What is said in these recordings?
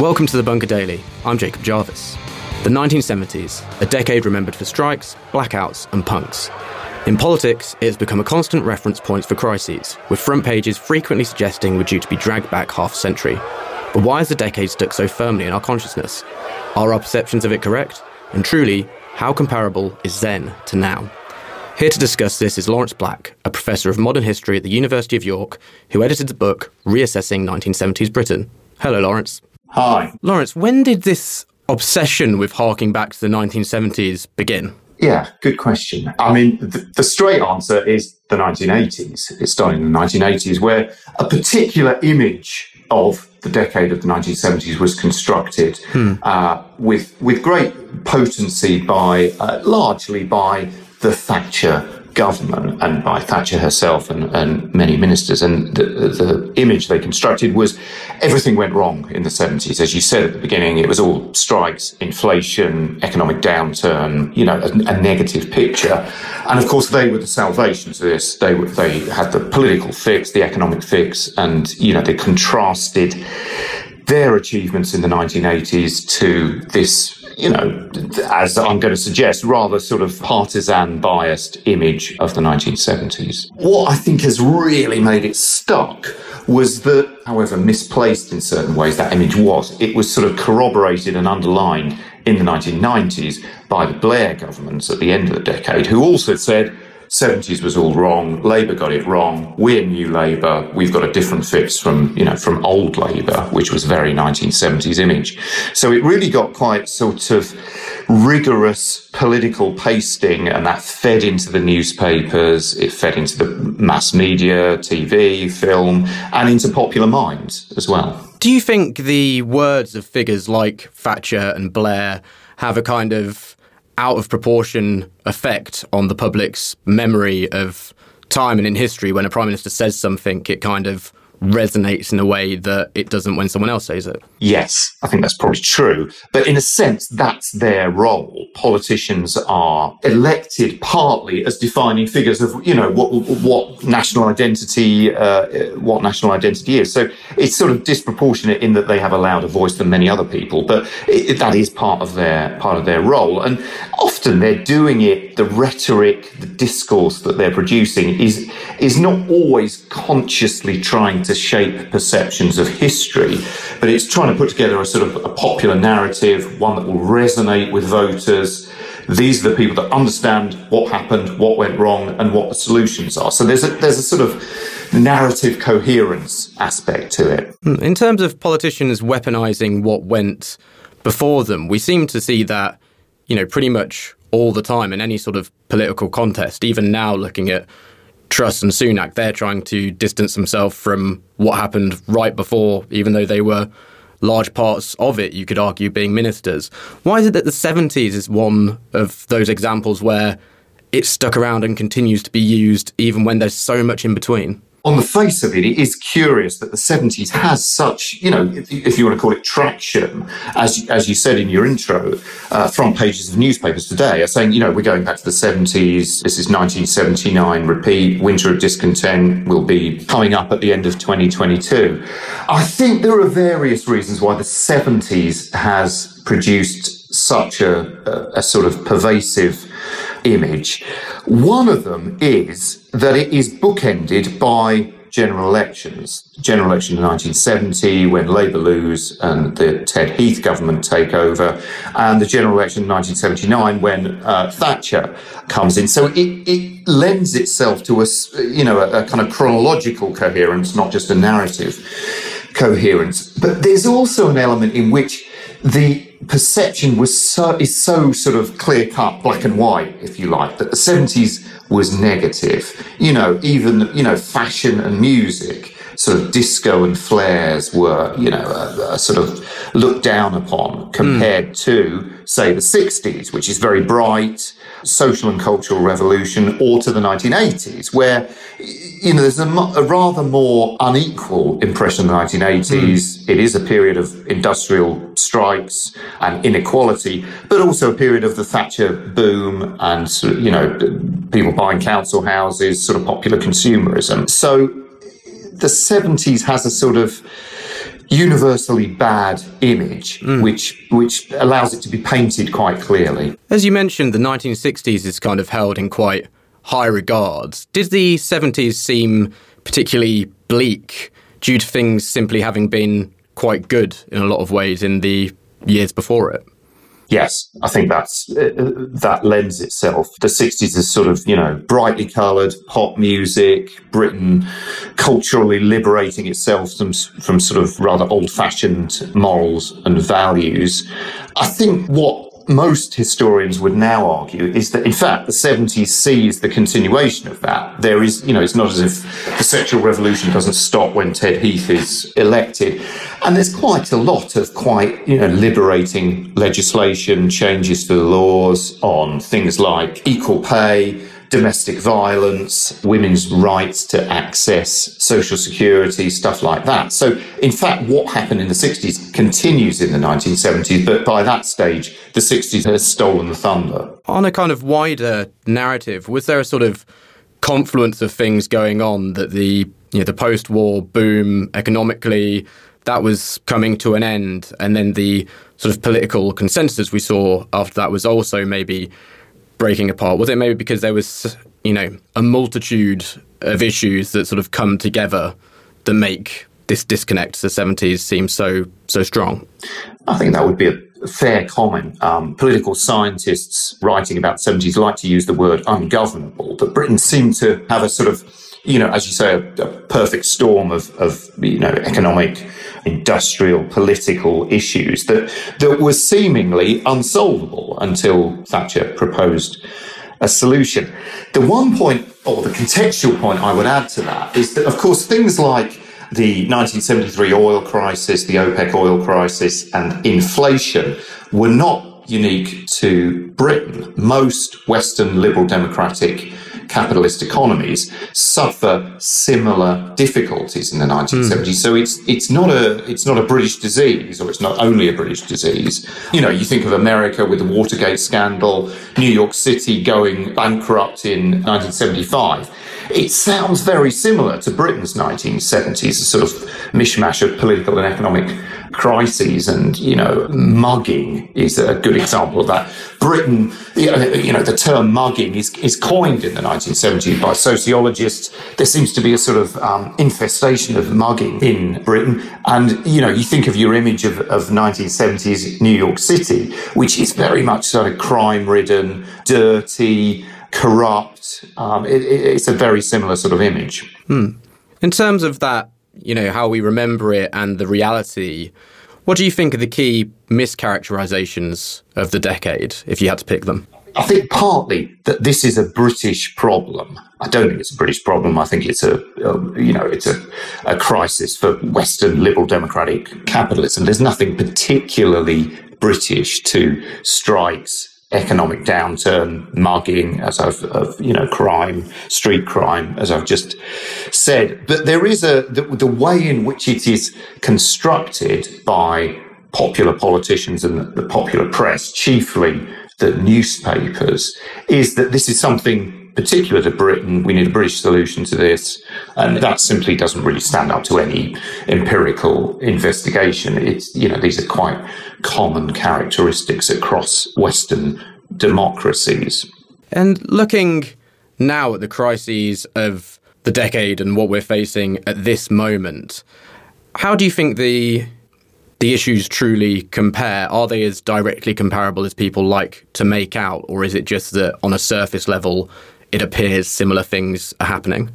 Welcome to the Bunker Daily. I'm Jacob Jarvis. The 1970s, a decade remembered for strikes, blackouts, and punks. In politics, it has become a constant reference point for crises, with front pages frequently suggesting we're due to be dragged back half a century. But why has the decade stuck so firmly in our consciousness? Are our perceptions of it correct? And truly, how comparable is then to now? Here to discuss this is Lawrence Black, a professor of modern history at the University of York, who edited the book Reassessing 1970s Britain. Hello, Lawrence. Hi. Lawrence, when did this obsession with harking back to the 1970s begin? Yeah, good question. I mean, the, the, straight answer is the 1980s. It started in the 1980s, where a particular image of the decade of the 1970s was constructed hmm. uh, with with great potency by uh, largely by the Thatcher government and by Thatcher herself and, and many ministers. And the, the image they constructed was everything went wrong in the 70s. As you said at the beginning, it was all strikes, inflation, economic downturn, you know, a, a negative picture. And of course, they were the salvation to this. They, were, they had the political fix, the economic fix, and, you know, they contrasted their achievements in the 1980s to this you know, as I'm going to suggest, rather sort of partisan biased image of the 1970s. What I think has really made it stuck was that, however misplaced in certain ways that image was, it was sort of corroborated and underlined in the 1990s by the Blair governments at the end of the decade, who also said, 70s was all wrong. Labour got it wrong. We're new Labour. We've got a different fix from, you know, from old Labour, which was very 1970s image. So it really got quite sort of rigorous political pasting and that fed into the newspapers. It fed into the mass media, TV, film, and into popular mind as well. Do you think the words of figures like Thatcher and Blair have a kind of out of proportion effect on the public's memory of time and in history when a prime minister says something, it kind of resonates in a way that it doesn't when someone else says it. Yes, I think that's probably true. But in a sense, that's their role. Politicians are elected partly as defining figures of, you know, what, what national identity, uh, what national identity is. So it's sort of disproportionate in that they have a louder voice than many other people, but it, that is part of their, part of their role. And often they're doing it, the rhetoric, the discourse that they're producing is, is not always consciously trying to shape perceptions of history, but it's trying to put together a sort of a popular narrative, one that will resonate with voters. These are the people that understand what happened, what went wrong, and what the solutions are. So there's a, there's a sort of narrative coherence aspect to it. In terms of politicians weaponizing what went before them, we seem to see that, you know, pretty much all the time in any sort of political contest. Even now, looking at Truss and Sunak, they're trying to distance themselves from what happened right before, even though they were large parts of it, you could argue, being ministers. Why is it that the 70s is one of those examples where it stuck around and continues to be used even when there's so much in between? On the face of it, it is curious that the 70s has such, you know, if, you want to call it traction, as, as you said in your intro, uh, front pages of newspapers today are saying, you know, we're going back to the 70s. This is 1979, repeat, winter of discontent will be coming up at the end of 2022. I think there are various reasons why the 70s has produced such a, a, a sort of pervasive image. One of them is that it is bookended by general elections. General election in 1970, when Labour lose and the Ted Heath government take over, and the general election in 1979, when uh, Thatcher comes in. So it, it lends itself to a, you know, a, a kind of chronological coherence, not just a narrative coherence. But there's also an element in which the perception was so is so sort of clear cut, black and white, if you like, that the seventies was negative. You know, even you know, fashion and music, sort of disco and flares were, you know, a, a sort of looked down upon compared mm. to, say, the sixties, which is very bright, social and cultural revolution, or to the nineteen eighties, where you know, there's a, a, rather more unequal impression of the 1980s. Mm. It is a period of industrial strikes and inequality, but also a period of the Thatcher boom and, you know, people buying council houses, sort of popular consumerism. So the 70s has a sort of universally bad image, mm. which which allows it to be painted quite clearly. As you mentioned, the 1960s is kind of held in quite high regards. Did the 70s seem particularly bleak due to things simply having been quite good in a lot of ways in the years before it? Yes, I think that's uh, that lends itself. The 60s is sort of, you know, brightly coloured pop music, Britain culturally liberating itself from, from sort of rather old fashioned morals and values. I think what most historians would now argue is that, in fact, the 70s sees the continuation of that. There is, you know, it's not as if the sexual revolution doesn't stop when Ted Heath is elected. And there's quite a lot of quite, you know, liberating legislation, changes to the laws on things like equal pay, domestic violence, women's rights to access social security, stuff like that. So, in fact, what happened in the 60s continues in the 1970s, but by that stage, the 60s has stolen the thunder. On a kind of wider narrative, was there a sort of confluence of things going on that the you know, the post-war boom economically that was coming to an end, and then the sort of political consensus we saw after that was also maybe breaking apart? Was it maybe because there was, you know, a multitude of issues that sort of come together that make this disconnect to the 70s seem so so strong? I think that would be a fair comment. Um, political scientists writing about 70s like to use the word ungovernable, but Britain seemed to have a sort of, you know, as you say, a, a perfect storm of, of, you know, economic industrial political issues that, that was seemingly unsolvable until Thatcher proposed a solution. The one point, or the contextual point I would add to that is that, of course, things like the 1973 oil crisis, the OPEC oil crisis, and inflation were not unique to Britain. Most Western liberal democratic capitalist economies suffer similar difficulties in the 1970s. Mm. So it's it's not a it's not a British disease, or it's not only a British disease. You know, you think of America with the Watergate scandal, New York City going bankrupt in 1975. It sounds very similar to Britain's 1970s, a sort of mishmash of political and economic crises and, you know, mugging is a good example of that. Britain, you know, the term mugging is, is coined in the 1970s by sociologists. There seems to be a sort of um, infestation of mugging in Britain. And, you know, you think of your image of, of 1970s New York City, which is very much sort of crime ridden, dirty, corrupt. Um, it, it's a very similar sort of image. Hmm. In terms of that you know, how we remember it and the reality. What do you think are the key mischaracterizations of the decade, if you had to pick them? I think partly that this is a British problem. I don't think it's a British problem. I think it's a, a you know, it's a, a crisis for Western liberal democratic capitalism. There's nothing particularly British to strikes, economic downturn, mugging, as I've, of, you know, crime, street crime, as I've just said. But there is a, the, the way in which it is constructed by popular politicians and the popular press, chiefly the newspapers, is that this is something particular to Britain. We need a British solution to this. And that simply doesn't really stand up to any empirical investigation. It's, you know, these are quite common characteristics across Western democracies. And looking now at the crises of the decade and what we're facing at this moment, how do you think the the issues truly compare? Are they as directly comparable as people like to make out, or is it just that on a surface level it appears similar things are happening?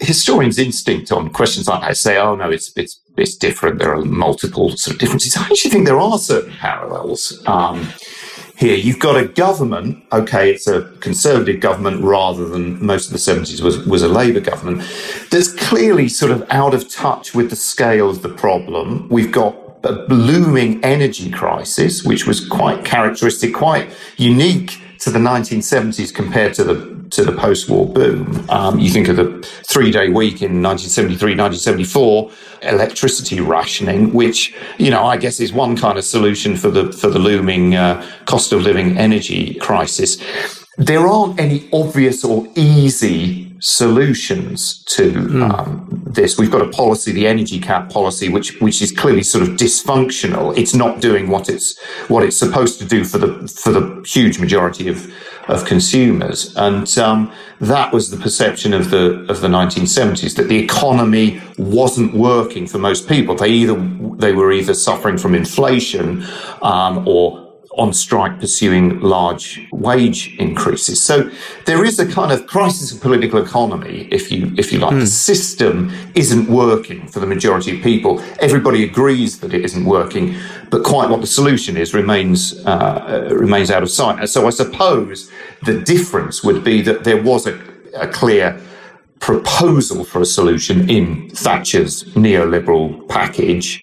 historians' instinct on questions like that say, "Oh no, it's it's it's different. There are multiple sort of differences." I actually think there are certain parallels. Um, here. You've got a government, okay, it's a conservative government rather than most of the 70s was, was a Labour government, that's clearly sort of out of touch with the scale of the problem. We've got a blooming energy crisis, which was quite characteristic, quite unique to the 1970s compared to the to the post-war boom. Um, you think of the three-day week in 1973, 1974, electricity rationing, which you know I guess is one kind of solution for the for the looming uh, cost of living energy crisis. There aren't any obvious or easy solutions to mm. um, this. We've got a policy, the energy cap policy, which which is clearly sort of dysfunctional. It's not doing what it's what it's supposed to do for the for the huge majority of of consumers, and um, that was the perception of the of the 1970s that the economy wasn't working for most people. They either they were either suffering from inflation um, or on strike pursuing large wage increases. So there is a kind of crisis of political economy, if you if you like. Mm. The system isn't working for the majority of people. Everybody agrees that it isn't working, but quite what the solution is remains uh, remains out of sight. So I suppose the difference would be that there was a, a clear proposal for a solution in Thatcher's neoliberal package.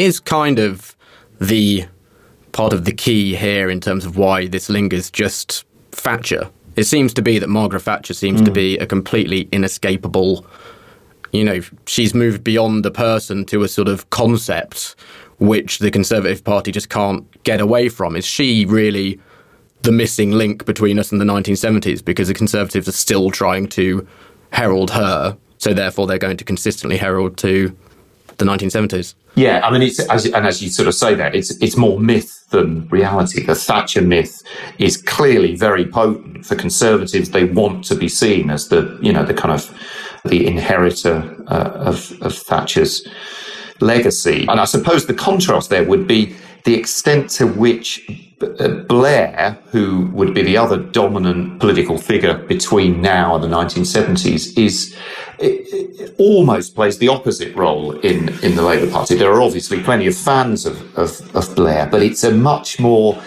is kind of the part of the key here in terms of why this lingers just Thatcher. It seems to be that Margaret Thatcher seems mm. to be a completely inescapable, you know, she's moved beyond the person to a sort of concept which the Conservative Party just can't get away from. Is she really the missing link between us and the 1970s because the Conservatives are still trying to herald her so therefore, they're going to consistently herald to the 1970s. Yeah, I mean, it's as, and as you sort of say that it's it's more myth than reality. The Thatcher myth is clearly very potent for conservatives. They want to be seen as the you know the kind of the inheritor uh, of of Thatcher's legacy. And I suppose the contrast there would be the extent to which uh, Blair, who would be the other dominant political figure between now and the 1970s, is almost plays the opposite role in, in the Labour Party. There are obviously plenty of fans of, of, of Blair, but it's a much more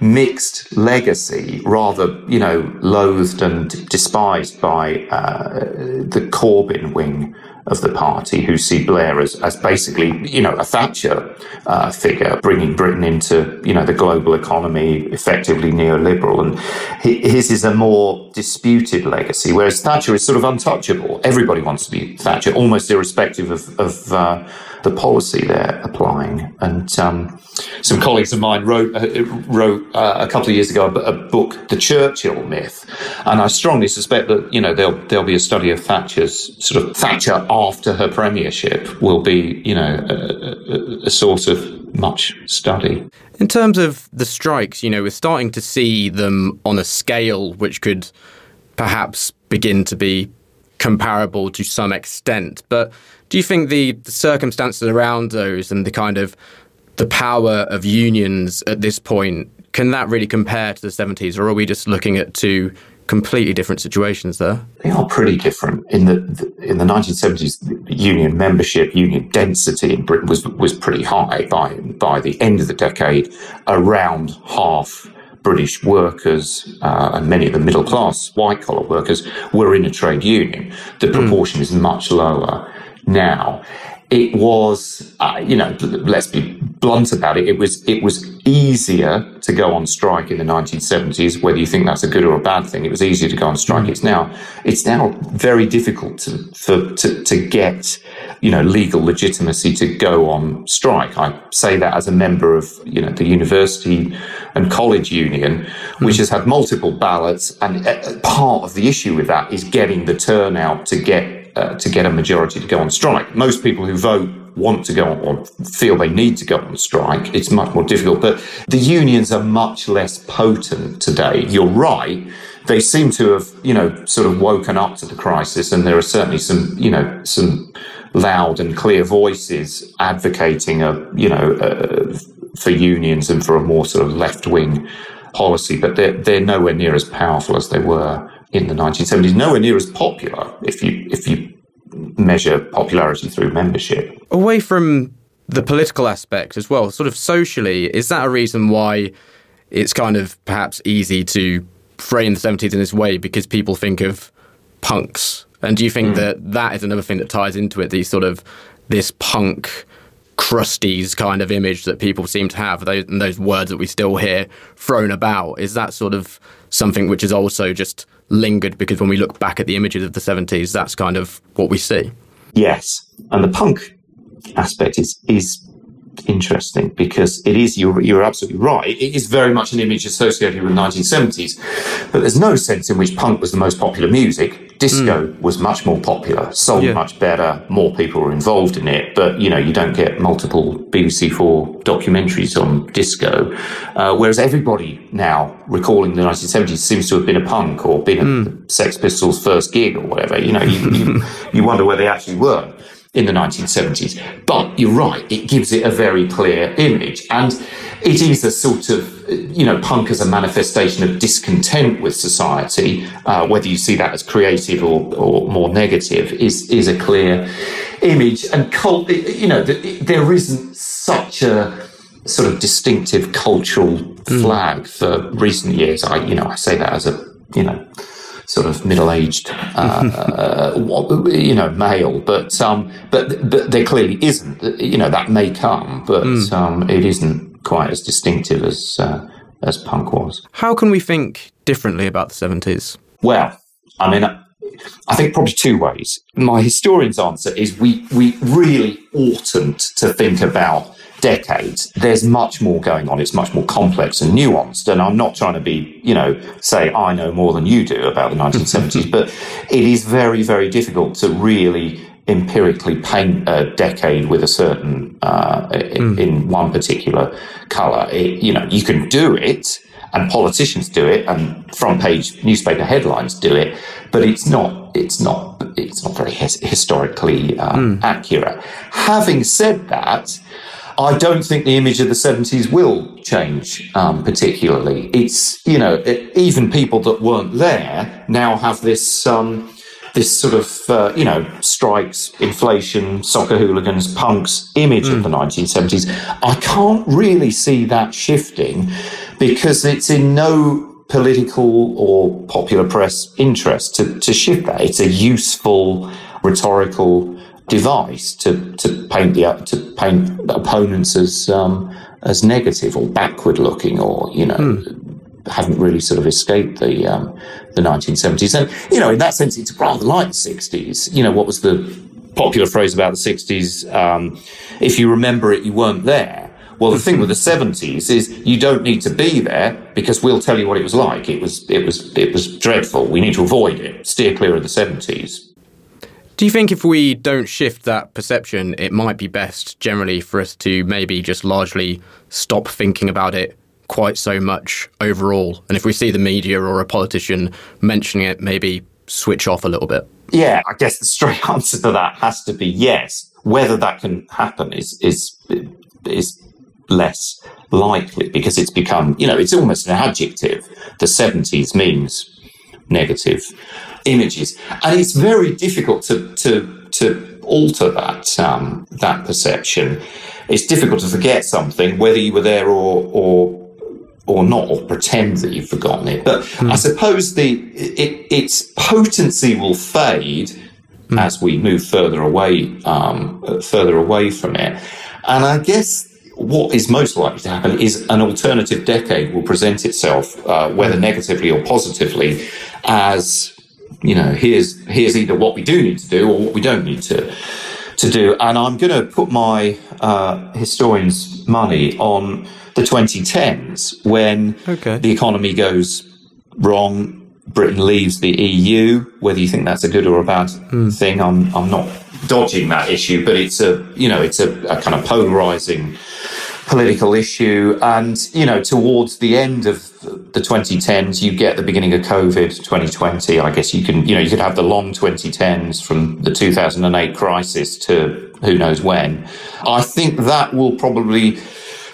mixed legacy, rather, you know, loathed and despised by uh, the Corbyn wing of the party who see Blair as, as basically, you know, a Thatcher uh, figure, bringing Britain into, you know, the global economy, effectively neoliberal. And his is a more disputed legacy, whereas Thatcher is sort of untouchable. Everybody wants to be Thatcher, almost irrespective of, of uh, the policy they're applying. And um, some colleagues of mine wrote uh, wrote uh, a couple of years ago a, book, The Churchill Myth, and I strongly suspect that you know there'll there'll be a study of Thatcher's sort of Thatcher after her premiership will be you know a, a, a source of much study. In terms of the strikes, you know, we're starting to see them on a scale which could perhaps begin to be comparable to some extent. But do you think the, the circumstances around those and the kind of the power of unions at this point can that really compare to the 70s or are we just looking at two completely different situations there they are pretty different in the, in the 1970s union membership union density in britain was was pretty high by by the end of the decade around half British workers uh, and many of the middle class white collar workers were in a trade union. The hmm. proportion mm. is much lower now. It was, uh, you know, let's be blunt about it. It was, it was easier to go on strike in the 1970s. Whether you think that's a good or a bad thing, it was easier to go on strike. Mm. It's now, it's now very difficult to, for, to, to get you know, legal legitimacy to go on strike. I say that as a member of, you know, the university and college union, which has had multiple ballots. And uh, part of the issue with that is getting the turnout to get, uh, to get a majority to go on strike. Most people who vote want to go on or feel they need to go on strike. It's much more difficult, but the unions are much less potent today. You're right they seem to have, you know, sort of woken up to the crisis, and there are certainly some, you know, some loud and clear voices advocating a, you know, for unions and for a more sort of left wing policy, but they're they're nowhere near as powerful as they were in the 1970s. Nowhere near as popular if you if you measure popularity through membership. Away from the political aspect as well, sort of socially, is that a reason why it's kind of perhaps easy to frame the 70s in this way because people think of punks. And do you think mm. that that is another thing that ties into it? These sort of this punk crusties kind of image that people seem to have, those, and those words that we still hear thrown about. Is that sort of something which is also just lingered because when we look back at the images of the 70s, that's kind of what we see? Yes. And the punk aspect is, is interesting because it is, you're, you're absolutely right. It is very much an image associated with the 1970s, but there's no sense in which punk was the most popular music. Disco mm. was much more popular, sold yeah. much better, more people were involved in it, but you know, you don't get multiple BBC4 documentaries on disco. Uh, whereas everybody now recalling the 1970s seems to have been a punk or been mm. a Sex Pistols' first gig or whatever. You know, you, you, you wonder where they actually were in the 1970s. But you're right, it gives it a very clear image. And it is a sort of, you know, punk as a manifestation of discontent with society, uh, whether you see that as creative or, or more negative, is, is a clear image. And cult, you know, there isn't such a sort of distinctive cultural hmm. flag for recent years. I, you know, I say that as a, you know, sort of middle-aged, uh, uh, you know, male. But um, but but there clearly isn't. You know, that may come, but mm. um, it isn't quite as distinctive as uh, as punk was. How can we think differently about the seventies? Well, I mean. I think probably two ways. My historian's answer is we we really oughtn't to think about decades, there's much more going on. It's much more complex and nuanced. And I'm not trying to be, you know, say I know more than you do about the 1970s, but it is very, very difficult to really empirically paint a decade with a certain uh, mm. in, one particular color. It, you know, you can do it, and politicians do it, and front page newspaper headlines do it, but it's not. It's not. It's not very his- historically uh, mm. accurate. Having said that I don't think the image of the 70s will change um, particularly. It's, you know, it, even people that weren't there now have this, um, this sort of, uh, you know, strikes, inflation, soccer hooligans, punks image mm. of the 1970s. I can't really see that shifting because it's in no political or popular press interest to, to shift that. It's a useful rhetorical device to, to paint the to paint opponents as um, as negative or backward looking or you know mm. Haven't really sort of escaped the um, the 1970s and you know in that sense it's rather like the 60s you know what was the popular phrase about the 60s um, if you remember it you weren't there well, the thing with the 70s is you don't need to be there because we'll tell you what it was like. It was, it was, it was dreadful. We need to avoid it. Steer clear of the 70s. Do you think if we don't shift that perception, it might be best generally for us to maybe just largely stop thinking about it quite so much overall? And if we see the media or a politician mentioning it, maybe switch off a little bit? Yeah, I guess the straight answer to that has to be yes. Whether that can happen is is is less likely because it's become, you know, it's almost an adjective. The 70s means negative images, and it's very difficult to to to alter that um, that perception. It's difficult to forget something, whether you were there or or or not, or pretend that you've forgotten it. But mm. I suppose the it, its potency will fade mm. as we move further away um, further away from it. And I guess what is most likely to happen is an alternative decade will present itself, uh, whether negatively or positively, as you know, here's here's either what we do need to do or what we don't need to to do. And I'm going to put my uh, historian's money on the 2010s when okay. the economy goes wrong. Britain leaves the EU. Whether you think that's a good or a bad mm. thing, I'm I'm not dodging that issue, but it's a you know it's a, a kind of polarizing political issue. And, you know, towards the end of the 2010s, you get the beginning of COVID 2020. I guess you can, you know, you could have the long 2010s from the 2008 crisis to who knows when. I think that will probably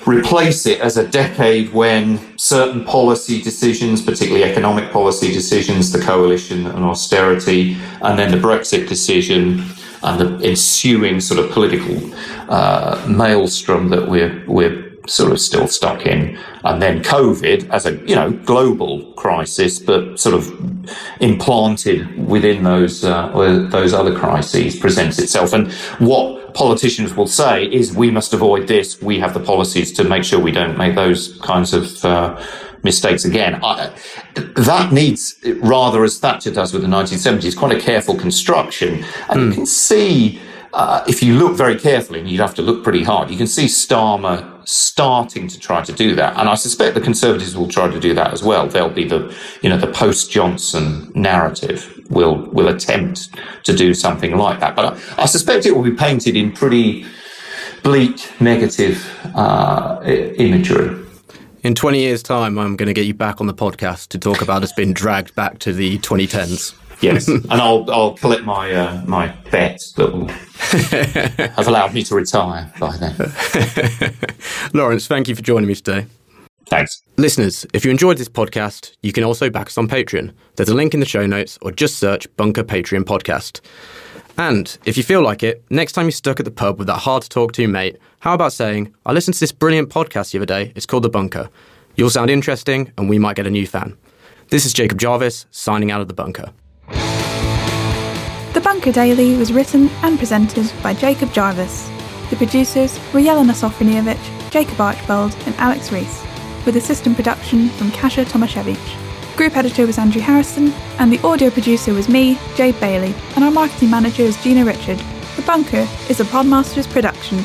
replace it as a decade when certain policy decisions, particularly economic policy decisions, the coalition and austerity, and then the Brexit decision, and the ensuing sort of political uh, maelstrom that we're we're sort of still stuck in, and then COVID as a you know global crisis, but sort of implanted within those uh, those other crises presents itself. And what politicians will say is, we must avoid this. We have the policies to make sure we don't make those kinds of uh, mistakes again. I, that needs, rather as Thatcher does with the 1970s, quite a careful construction. And mm. you hmm. can see, uh, if you look very carefully, and you'd have to look pretty hard, you can see Starmer starting to try to do that. And I suspect the Conservatives will try to do that as well. They'll be the, you know, the post-Johnson narrative will, will attempt to do something like that. But I, I suspect it will be painted in pretty bleak, negative uh, imagery. In 20 years' time, I'm going to get you back on the podcast to talk about us being dragged back to the 2010s. Yes, and I'll I'll collect my uh, my bet that will have allowed me to retire by then. Lawrence, thank you for joining me today. Thanks. Listeners, if you enjoyed this podcast, you can also back us on Patreon. There's a link in the show notes, or just search Bunker Patreon Podcast. And if you feel like it, next time you're stuck at the pub with that hard to talk to mate, how about saying, I listened to this brilliant podcast the other day, it's called The Bunker. You'll sound interesting, and we might get a new fan. This is Jacob Jarvis, signing out of The Bunker. The Bunker Daily was written and presented by Jacob Jarvis. The producers were Jelena Sofronijevic, Jacob Archbold, and Alex Rees, with assistant production from Kasia Tomasiewicz. Group editor was Andrew Harrison, and the audio producer was me, Jade Bailey, and our marketing manager is Gina Richard. The Bunker is a Podmasters production